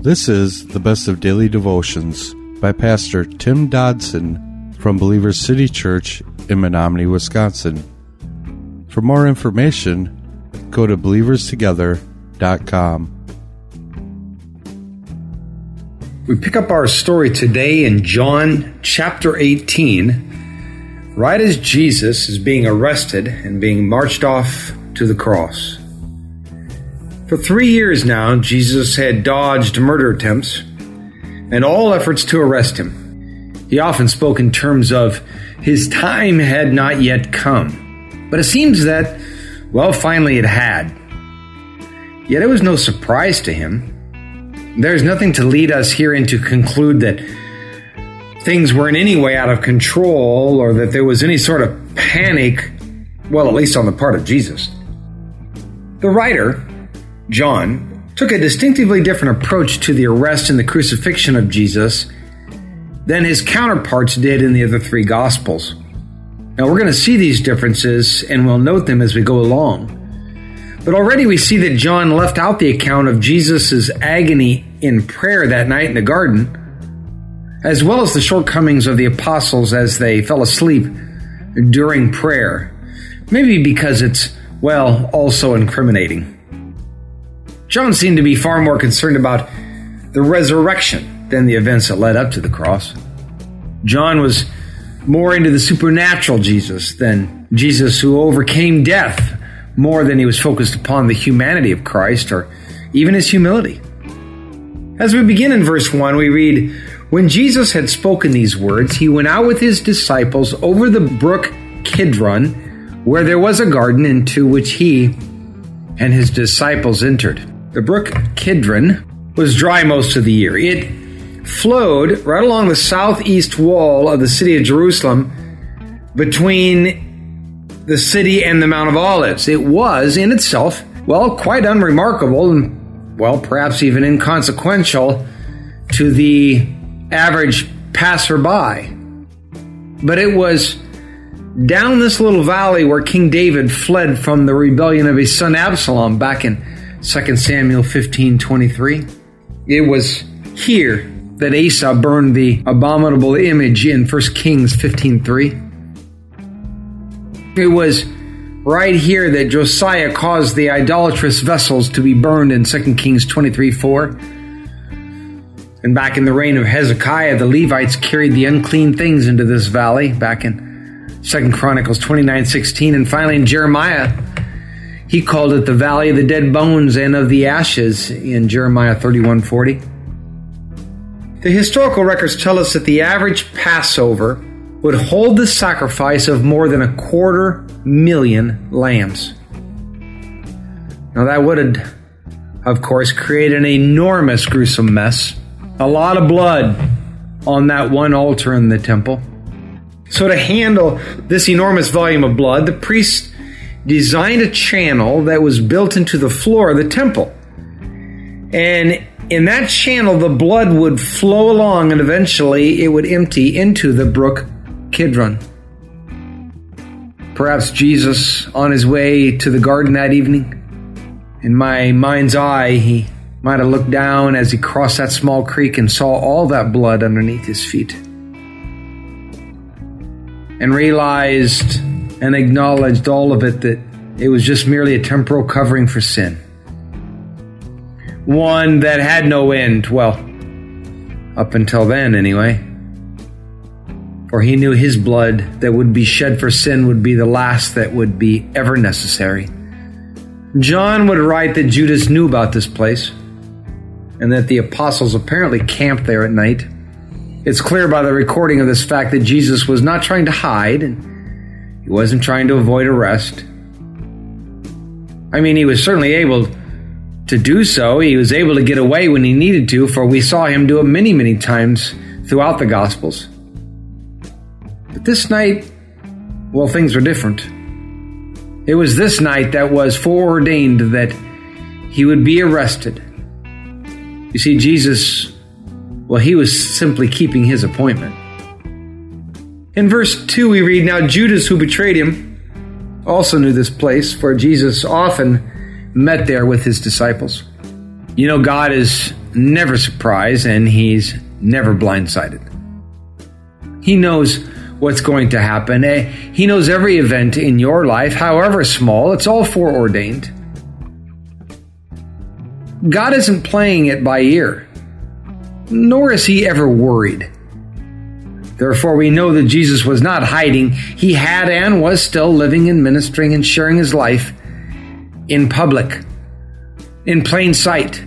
This is the best of daily devotions by Pastor Tim Dodson from Believers City Church in Menominee, Wisconsin. For more information, go to believerstogether.com. We pick up our story today in John chapter 18, right as Jesus is being arrested and being marched off to the cross. For three years now, Jesus had dodged murder attempts and all efforts to arrest him. He often spoke in terms of his time had not yet come. But it seems that, well, finally it had. Yet it was no surprise to him. There's nothing to lead us herein to conclude that things were in any way out of control or that there was any sort of panic, well, at least on the part of Jesus. The writer, John, took a distinctively different approach to the arrest and the crucifixion of Jesus than his counterparts did in the other three Gospels. Now, we're going to see these differences and we'll note them as we go along. But already we see that John left out the account of Jesus' agony in prayer that night in the garden, as well as the shortcomings of the apostles as they fell asleep during prayer. Maybe because it's, well, also incriminating. John seemed to be far more concerned about the resurrection than the events that led up to the cross. John was more into the supernatural Jesus than Jesus who overcame death more than he was focused upon the humanity of Christ or even his humility. As we begin in verse 1, we read, When Jesus had spoken these words, he went out with his disciples over the brook Kidron, where there was a garden into which he and his disciples entered. The brook Kidron was dry most of the year. It flowed right along the southeast wall of the city of Jerusalem between the city and the Mount of Olives. It was in itself, well, quite unremarkable and, well, perhaps even inconsequential to the average passerby. But it was down this little valley where King David fled from the rebellion of his son Absalom back in 2 Samuel 15 23. It was here that Asa burned the abominable image in 1 Kings 15 3. It was right here that Josiah caused the idolatrous vessels to be burned in 2 Kings 23 4. And back in the reign of Hezekiah, the Levites carried the unclean things into this valley back in 2 Chronicles 29 16. And finally in Jeremiah, he called it the valley of the dead bones and of the ashes in Jeremiah 31:40. The historical records tell us that the average Passover would hold the sacrifice of more than a quarter million lambs. Now, that would, of course, create an enormous, gruesome mess. A lot of blood on that one altar in the temple. So, to handle this enormous volume of blood, the priests designed a channel that was built into the floor of the temple. And in that channel, the blood would flow along and eventually it would empty into the brook Kidron. Perhaps Jesus, on his way to the garden that evening, in my mind's eye, he might have looked down as he crossed that small creek and saw all that blood underneath his feet. And realized and acknowledged all of it that it was just merely a temporal covering for sin. One that had no end, well, up until then anyway. For he knew his blood that would be shed for sin would be the last that would be ever necessary. John would write that Judas knew about this place and that the apostles apparently camped there at night. It's clear by the recording of this fact that Jesus was not trying to hide and he wasn't trying to avoid arrest. I mean, he was certainly able to do so. He was able to get away when he needed to, for we saw him do it many, many times throughout the Gospels. But this night, well, things were different. It was this night that was foreordained that he would be arrested. You see, Jesus, well, he was simply keeping his appointment. In verse 2, we read Now Judas, who betrayed him, also knew this place, for Jesus often met there with his disciples. You know, God is never surprised and he's never blindsided. He knows what's going to happen. Eh, he knows every event in your life, however small, it's all foreordained. God isn't playing it by ear, nor is he ever worried. Therefore, we know that Jesus was not hiding. He had and was still living and ministering and sharing his life in public, in plain sight.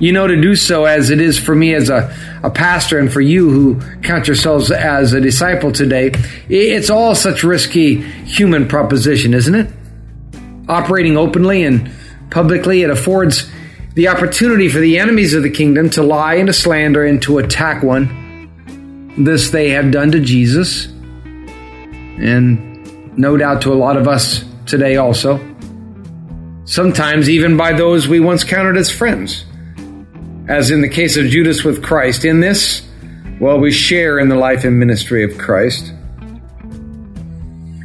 You know, to do so as it is for me as a, a pastor and for you who count yourselves as a disciple today, it's all such risky human proposition, isn't it? Operating openly and publicly, it affords the opportunity for the enemies of the kingdom to lie and to slander and to attack one this they have done to Jesus, and no doubt to a lot of us today also. Sometimes even by those we once counted as friends, as in the case of Judas with Christ. In this, well, we share in the life and ministry of Christ.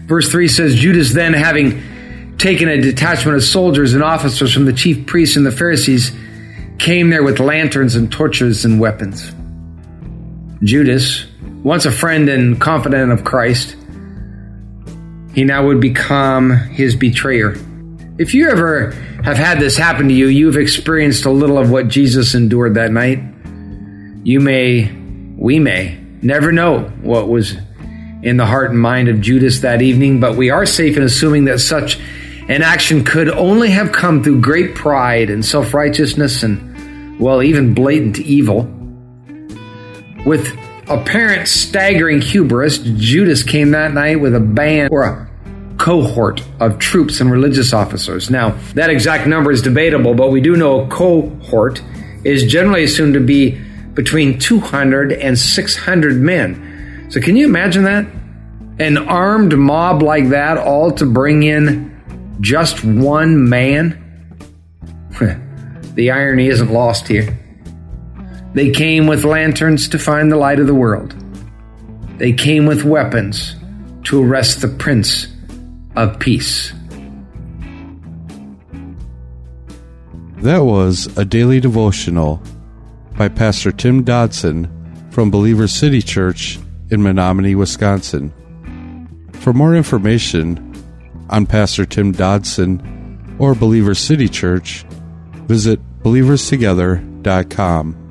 Verse 3 says, Judas then, having taken a detachment of soldiers and officers from the chief priests and the Pharisees, came there with lanterns and torches and weapons. Judas, once a friend and confidant of Christ, he now would become his betrayer. If you ever have had this happen to you, you've experienced a little of what Jesus endured that night. You may, we may, never know what was in the heart and mind of Judas that evening, but we are safe in assuming that such an action could only have come through great pride and self righteousness and, well, even blatant evil. With apparent staggering hubris, Judas came that night with a band or a cohort of troops and religious officers. Now, that exact number is debatable, but we do know a cohort is generally assumed to be between 200 and 600 men. So, can you imagine that? An armed mob like that, all to bring in just one man? the irony isn't lost here. They came with lanterns to find the light of the world. They came with weapons to arrest the Prince of Peace. That was a daily devotional by Pastor Tim Dodson from Believer City Church in Menominee, Wisconsin. For more information on Pastor Tim Dodson or Believer City Church, visit believerstogether.com.